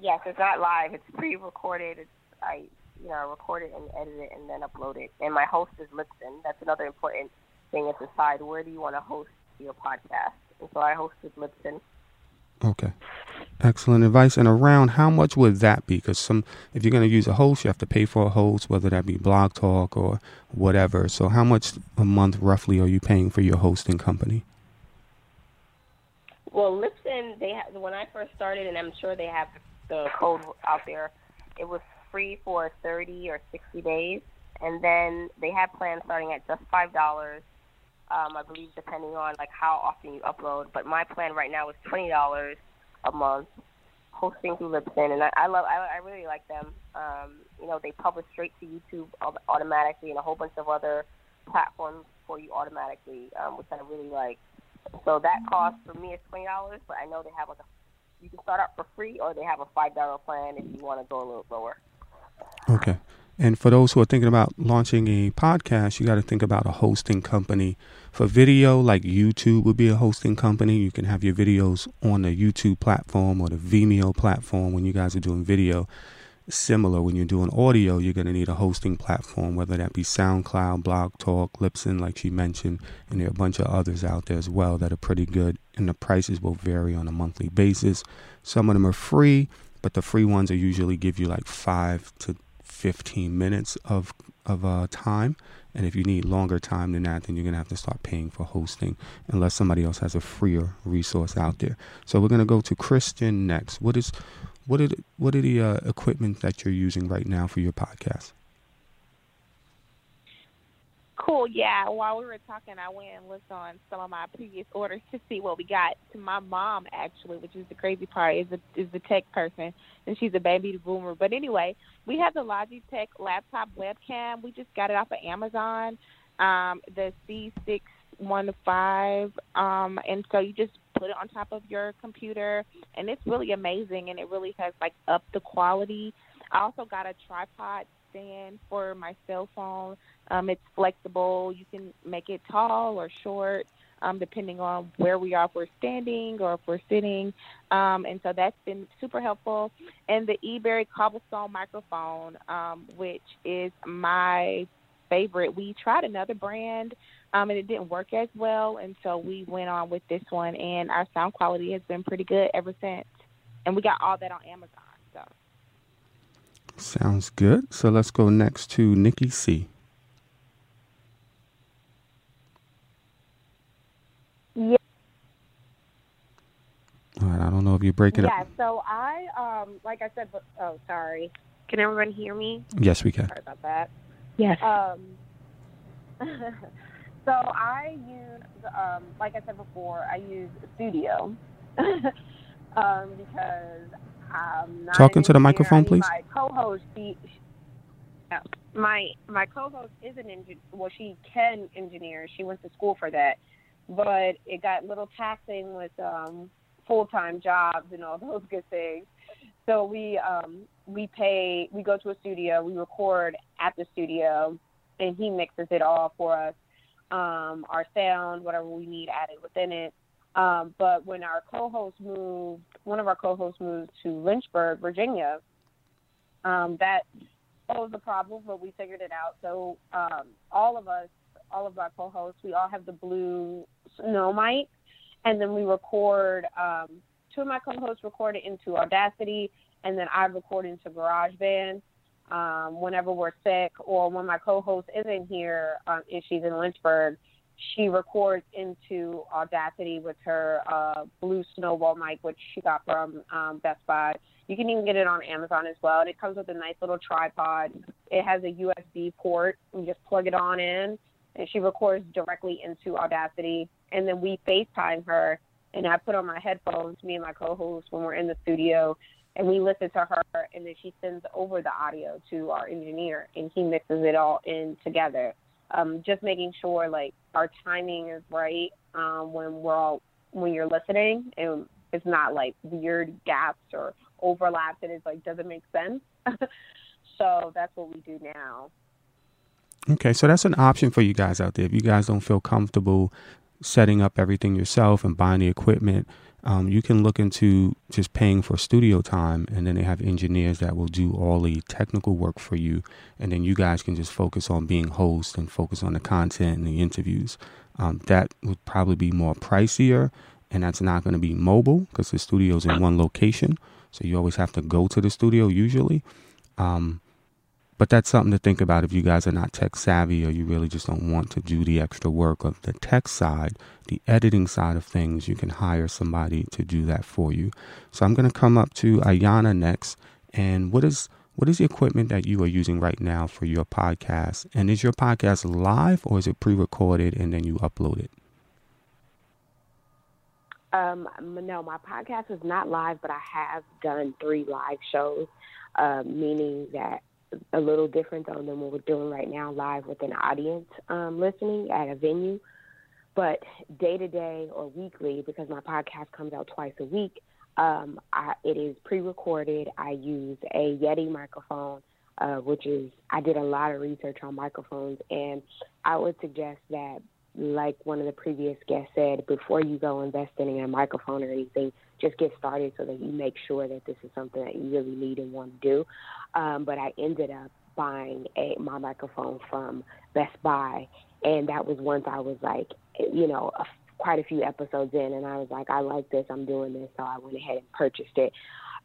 Yes, it's not live. It's pre-recorded. It's I, you know, record it and edit it and then upload it. And my host is Libsyn. That's another important thing is decide where do you want to host your podcast. And so I host with Libsyn. Okay. Excellent advice. And around how much would that be? Because some, if you're going to use a host, you have to pay for a host, whether that be Blog Talk or whatever. So, how much a month roughly are you paying for your hosting company? Well, Libsyn, they have, when I first started, and I'm sure they have the code out there. It was free for 30 or 60 days, and then they have plans starting at just five dollars um, I believe, depending on like how often you upload. But my plan right now is twenty dollars a month, hosting through Libsyn, and I, I love, I, I really like them. Um, you know, they publish straight to YouTube automatically, and a whole bunch of other platforms for you automatically, um, which I really like. So that cost for me is twenty dollars, but I know they have like a you can start out for free, or they have a five dollar plan if you want to go a little lower. Okay. And for those who are thinking about launching a podcast, you got to think about a hosting company. For video, like YouTube would be a hosting company. You can have your videos on the YouTube platform or the Vimeo platform when you guys are doing video. Similar when you're doing audio, you're going to need a hosting platform, whether that be SoundCloud, Blog Talk, Libsyn, like she mentioned, and there are a bunch of others out there as well that are pretty good. And the prices will vary on a monthly basis. Some of them are free, but the free ones are usually give you like five to 15 minutes of of uh, time. And if you need longer time than that, then you're going to have to start paying for hosting unless somebody else has a freer resource out there. So we're going to go to Kristen next. What is what are the, what are the uh, equipment that you're using right now for your podcast? Cool. Yeah. While we were talking, I went and looked on some of my previous orders to see what we got. To my mom, actually, which is the crazy part, is a, is the tech person, and she's a baby boomer. But anyway, we have the Logitech laptop webcam. We just got it off of Amazon. Um, the C615, um, and so you just put it on top of your computer, and it's really amazing, and it really has like up the quality. I also got a tripod stand for my cell phone. Um, it's flexible. You can make it tall or short, um, depending on where we are, if we're standing or if we're sitting. Um, and so that's been super helpful. And the eBerry Cobblestone microphone, um, which is my favorite. We tried another brand um, and it didn't work as well. And so we went on with this one, and our sound quality has been pretty good ever since. And we got all that on Amazon. So. Sounds good. So let's go next to Nikki C. Yeah. All right. I don't know if you break it yeah, up. Yeah. So I, um, like I said, oh, sorry. Can everyone hear me? Yes, we can. Sorry about that. Yes. Um, so I use, um, like I said before, I use Studio um, because I'm talking to the microphone, please. My co-host, she, my my co-host is an engineer. Well, she can engineer. She went to school for that, but it got a little taxing with um, full-time jobs and all those good things. So we um, we pay. We go to a studio. We record at the studio, and he mixes it all for us. Um, our sound, whatever we need added within it. Um, but when our co-host moved, one of our co-hosts moved to Lynchburg, Virginia, um, that was a problem, but we figured it out. So um, all of us, all of our co-hosts, we all have the blue snow mic, and then we record. Um, two of my co-hosts record it into Audacity, and then I record into GarageBand. Um, whenever we're sick, or when my co-host isn't here, um, if she's in Lynchburg, she records into Audacity with her uh, Blue Snowball mic, which she got from um, Best Buy. You can even get it on Amazon as well. And it comes with a nice little tripod. It has a USB port. You just plug it on in, and she records directly into Audacity. And then we FaceTime her, and I put on my headphones, me and my co-host, when we're in the studio, and we listen to her, and then she sends over the audio to our engineer, and he mixes it all in together. Um, just making sure like our timing is right um, when we're all when you're listening, and it's not like weird gaps or overlaps, and it's like doesn't make sense. so that's what we do now. Okay, so that's an option for you guys out there. If you guys don't feel comfortable setting up everything yourself and buying the equipment, um, you can look into just paying for studio time, and then they have engineers that will do all the technical work for you, and then you guys can just focus on being host and focus on the content and the interviews. Um, that would probably be more pricier, and that's not going to be mobile because the studio's in one location, so you always have to go to the studio usually. Um, but that's something to think about if you guys are not tech savvy or you really just don't want to do the extra work of the tech side, the editing side of things. You can hire somebody to do that for you. So I'm going to come up to Ayana next. And what is what is the equipment that you are using right now for your podcast? And is your podcast live or is it pre-recorded and then you upload it? Um, no, my podcast is not live, but I have done three live shows, uh, meaning that a little different though than what we're doing right now, live with an audience um, listening at a venue. But day to day or weekly, because my podcast comes out twice a week, um, I, it is pre-recorded. I use a Yeti microphone, uh, which is I did a lot of research on microphones, and I would suggest that, like one of the previous guests said, before you go investing in a microphone or anything, just get started so that you make sure that this is something that you really need and want to do. Um, but I ended up buying a my microphone from Best Buy, and that was once I was like, you know, a, quite a few episodes in, and I was like, I like this, I'm doing this, so I went ahead and purchased it.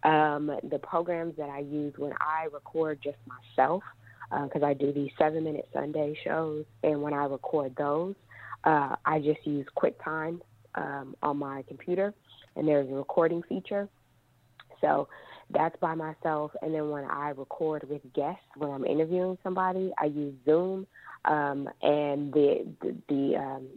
Um, the programs that I use when I record just myself, because uh, I do these seven minute Sunday shows, and when I record those, uh, I just use QuickTime um, on my computer and there's a recording feature. So that's by myself. And then when I record with guests, when I'm interviewing somebody, I use Zoom. Um, and the the, the um,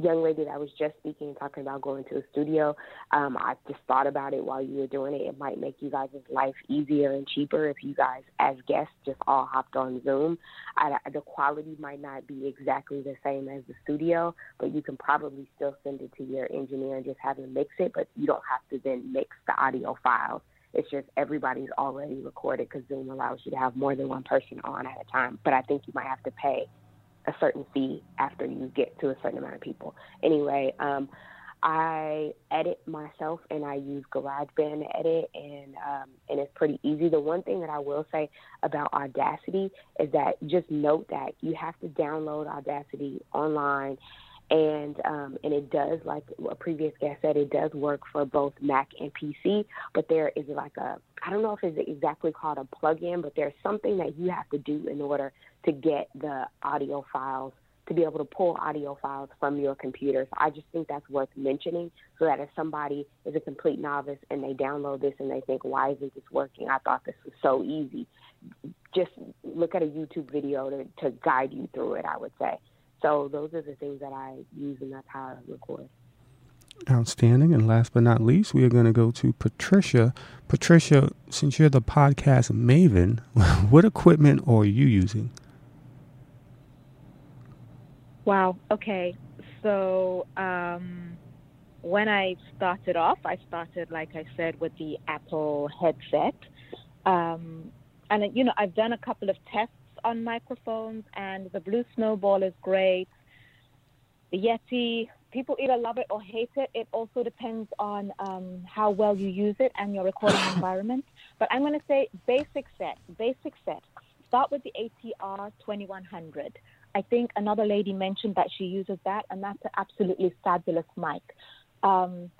young lady that was just speaking talking about going to a studio, um, I just thought about it while you were doing it. It might make you guys' life easier and cheaper if you guys, as guests, just all hopped on Zoom. I, the quality might not be exactly the same as the studio, but you can probably still send it to your engineer and just have him mix it, but you don't have to then mix the audio files. It's just everybody's already recorded because Zoom allows you to have more than one person on at a time. But I think you might have to pay a certain fee after you get to a certain amount of people. Anyway, um, I edit myself and I use GarageBand to edit, and um, and it's pretty easy. The one thing that I will say about Audacity is that just note that you have to download Audacity online and um, and it does, like a previous guest said, it does work for both Mac and PC. But there is like a, I don't know if it's exactly called a plug-in, but there's something that you have to do in order to get the audio files to be able to pull audio files from your computer. So I just think that's worth mentioning so that if somebody is a complete novice and they download this and they think, why isn't this working? I thought this was so easy. Just look at a YouTube video to, to guide you through it, I would say. So those are the things that I use, and that's how I record. Outstanding. And last but not least, we are going to go to Patricia. Patricia, since you're the podcast maven, what equipment are you using? Wow. Okay. So um, when I started off, I started, like I said, with the Apple headset. Um, and, you know, I've done a couple of tests on microphones, and the Blue Snowball is great. The Yeti, people either love it or hate it. It also depends on um, how well you use it and your recording environment. But I'm going to say basic set, basic set. Start with the ATR 2100. I think another lady mentioned that she uses that, and that's an absolutely fabulous mic. Um,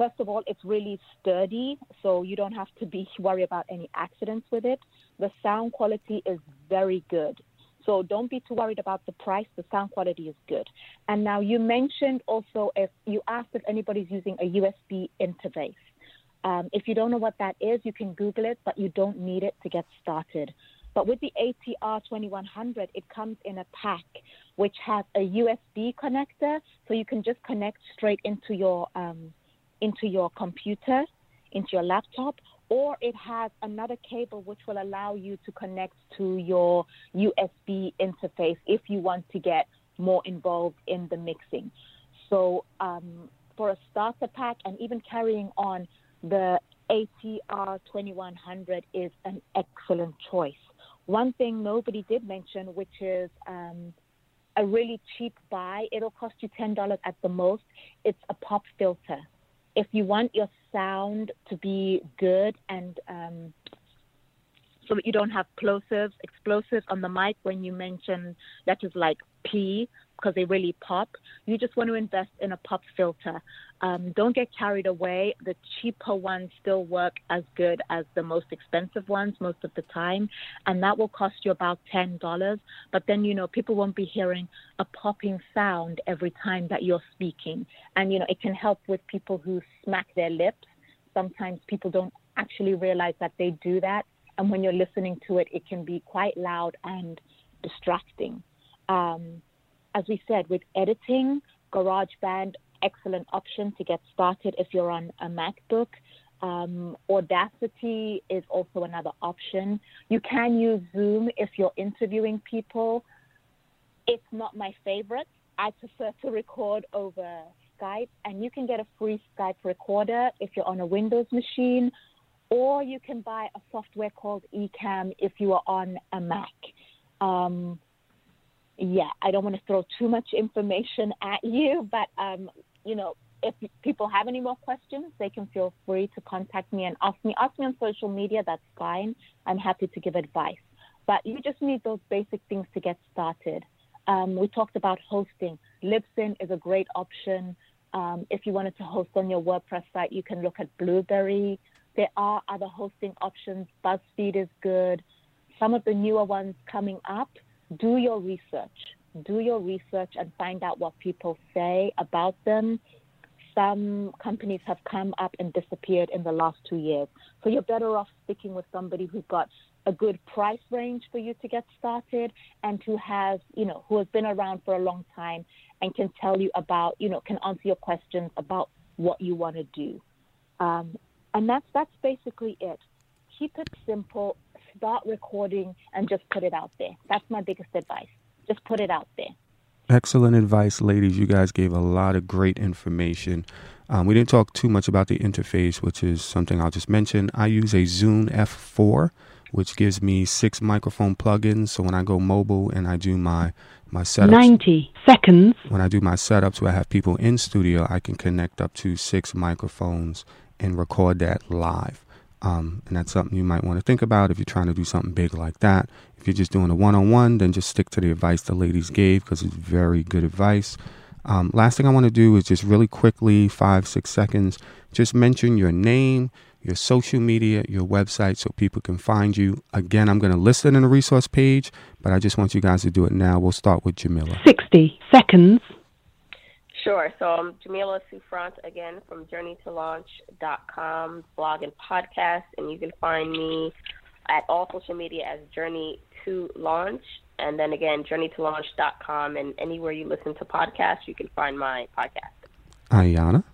first of all, it's really sturdy, so you don't have to be worry about any accidents with it. The sound quality is very good. So don't be too worried about the price. The sound quality is good. And now you mentioned also if you asked if anybody's using a USB interface. Um, if you don't know what that is, you can Google it, but you don't need it to get started. But with the ATR 2100, it comes in a pack which has a USB connector, so you can just connect straight into your um, into your computer, into your laptop, or it has another cable which will allow you to connect to your USB interface if you want to get more involved in the mixing. So um, for a starter pack and even carrying on, the ATR 2100 is an excellent choice. One thing nobody did mention, which is um, a really cheap buy, it'll cost you $10 at the most. It's a pop filter. If you want your sound to be good and um, so that you don't have plosives, explosives on the mic when you mention letters like P, because they really pop. You just want to invest in a pop filter. Um, don't get carried away. The cheaper ones still work as good as the most expensive ones most of the time, and that will cost you about ten dollars. But then you know people won't be hearing a popping sound every time that you're speaking, and you know it can help with people who smack their lips. Sometimes people don't actually realize that they do that, and when you're listening to it, it can be quite loud and distracting. Um, as we said, with editing, GarageBand, excellent option to get started if you're on a MacBook. Um, Audacity is also another option. You can use Zoom if you're interviewing people. It's not my favorite. I prefer to record over Skype, and you can get a free Skype recorder if you're on a Windows machine, or you can buy a software called Ecamm if you are on a Mac. Um, yeah, I don't want to throw too much information at you, but um, you know, if people have any more questions, they can feel free to contact me and ask me. Ask me on social media. That's fine. I'm happy to give advice. But you just need those basic things to get started. Um, we talked about hosting. Libsyn is a great option. Um, if you wanted to host on your WordPress site, you can look at Blubrry. There are other hosting options. BuzzFeed is good. Some of the newer ones coming up do your research. Do your research and find out what people say about them. Some companies have come up and disappeared in the last two years. So you're better off sticking with somebody who's got a good price range for you to get started and who has, you know, who has been around for a long time and can tell you about, you know, can answer your questions about what you want to do. Um, and that's that's basically it. Keep it simple start recording and just put it out there. That's my biggest advice. Just put it out there. Excellent advice, ladies. You guys gave a lot of great information. Um, we didn't talk too much about the interface, which is something I'll just mention. I use a Zoom F4, which gives me six microphone plugins. So when I go mobile and I do my my setups, 90 seconds. When I do my setups where I have people in studio, I can connect up to six microphones and record that live. Um, and that's something you might want to think about if you're trying to do something big like that. If you're just doing a one on one, then just stick to the advice the ladies gave because it's very good advice. Um, last thing I want to do is just really quickly, five, six seconds, just mention your name, your social media, your website so people can find you. Again, I'm going to list it in the resource page, but I just want you guys to do it now. We'll start with Jamila. 60 seconds. Sure. So I'm Jamila Souffrant again from JourneyToLaunch.com blog and podcast, and you can find me at all social media as Journey to Launch, and then again JourneyToLaunch.com, and anywhere you listen to podcasts, you can find my podcast. Ayana.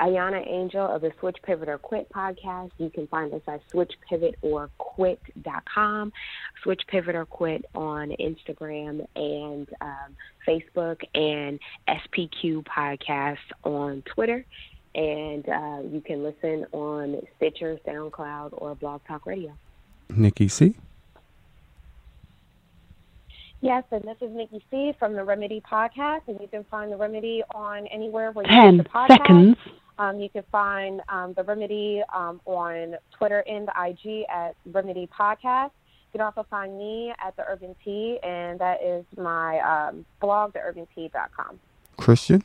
Ayana Angel of the Switch Pivot or Quit podcast. You can find us at switchpivotorquit.com, Switch Pivot or Quit on Instagram and um, Facebook, and SPQ Podcast on Twitter. And uh, you can listen on Stitcher, SoundCloud, or Blog Talk Radio. Nikki C. Yes, and this is Nikki C from the Remedy Podcast, and you can find the Remedy on anywhere where you Ten get the podcast. seconds. Um, you can find um, the Remedy um, on Twitter and the IG at Remedy Podcast. You can also find me at the Urban Tea, and that is my um, blog, theurbantee.com. Kristen.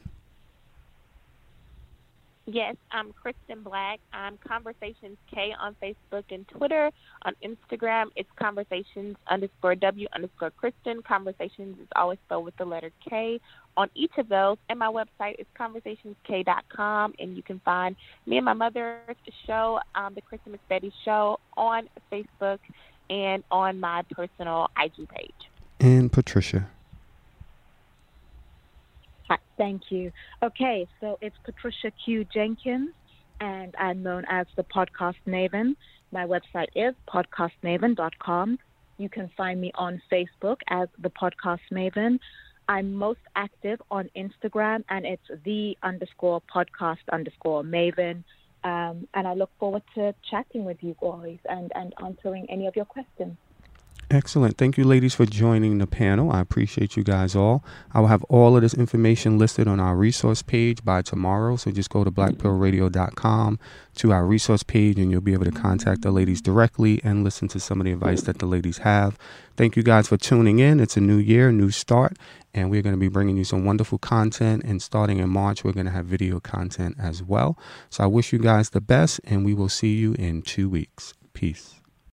Yes, I'm Kristen Black. I'm Conversations K on Facebook and Twitter. On Instagram, it's Conversations underscore W underscore Kristen. Conversations is always spelled with the letter K on each of those. And my website is conversationsk.com. And you can find me and my mother's show, um, The Kristen Miss Betty Show, on Facebook and on my personal IG page. And Patricia. Thank you. Okay, so it's Patricia Q. Jenkins, and I'm known as the Podcast Maven. My website is podcastmaven.com. You can find me on Facebook as the Podcast Maven. I'm most active on Instagram, and it's the underscore podcast underscore Maven. Um, and I look forward to chatting with you guys and, and answering any of your questions. Excellent. Thank you, ladies, for joining the panel. I appreciate you guys all. I will have all of this information listed on our resource page by tomorrow. So just go to blackpearlradio.com to our resource page and you'll be able to contact the ladies directly and listen to some of the advice that the ladies have. Thank you guys for tuning in. It's a new year, new start, and we're going to be bringing you some wonderful content. And starting in March, we're going to have video content as well. So I wish you guys the best, and we will see you in two weeks. Peace.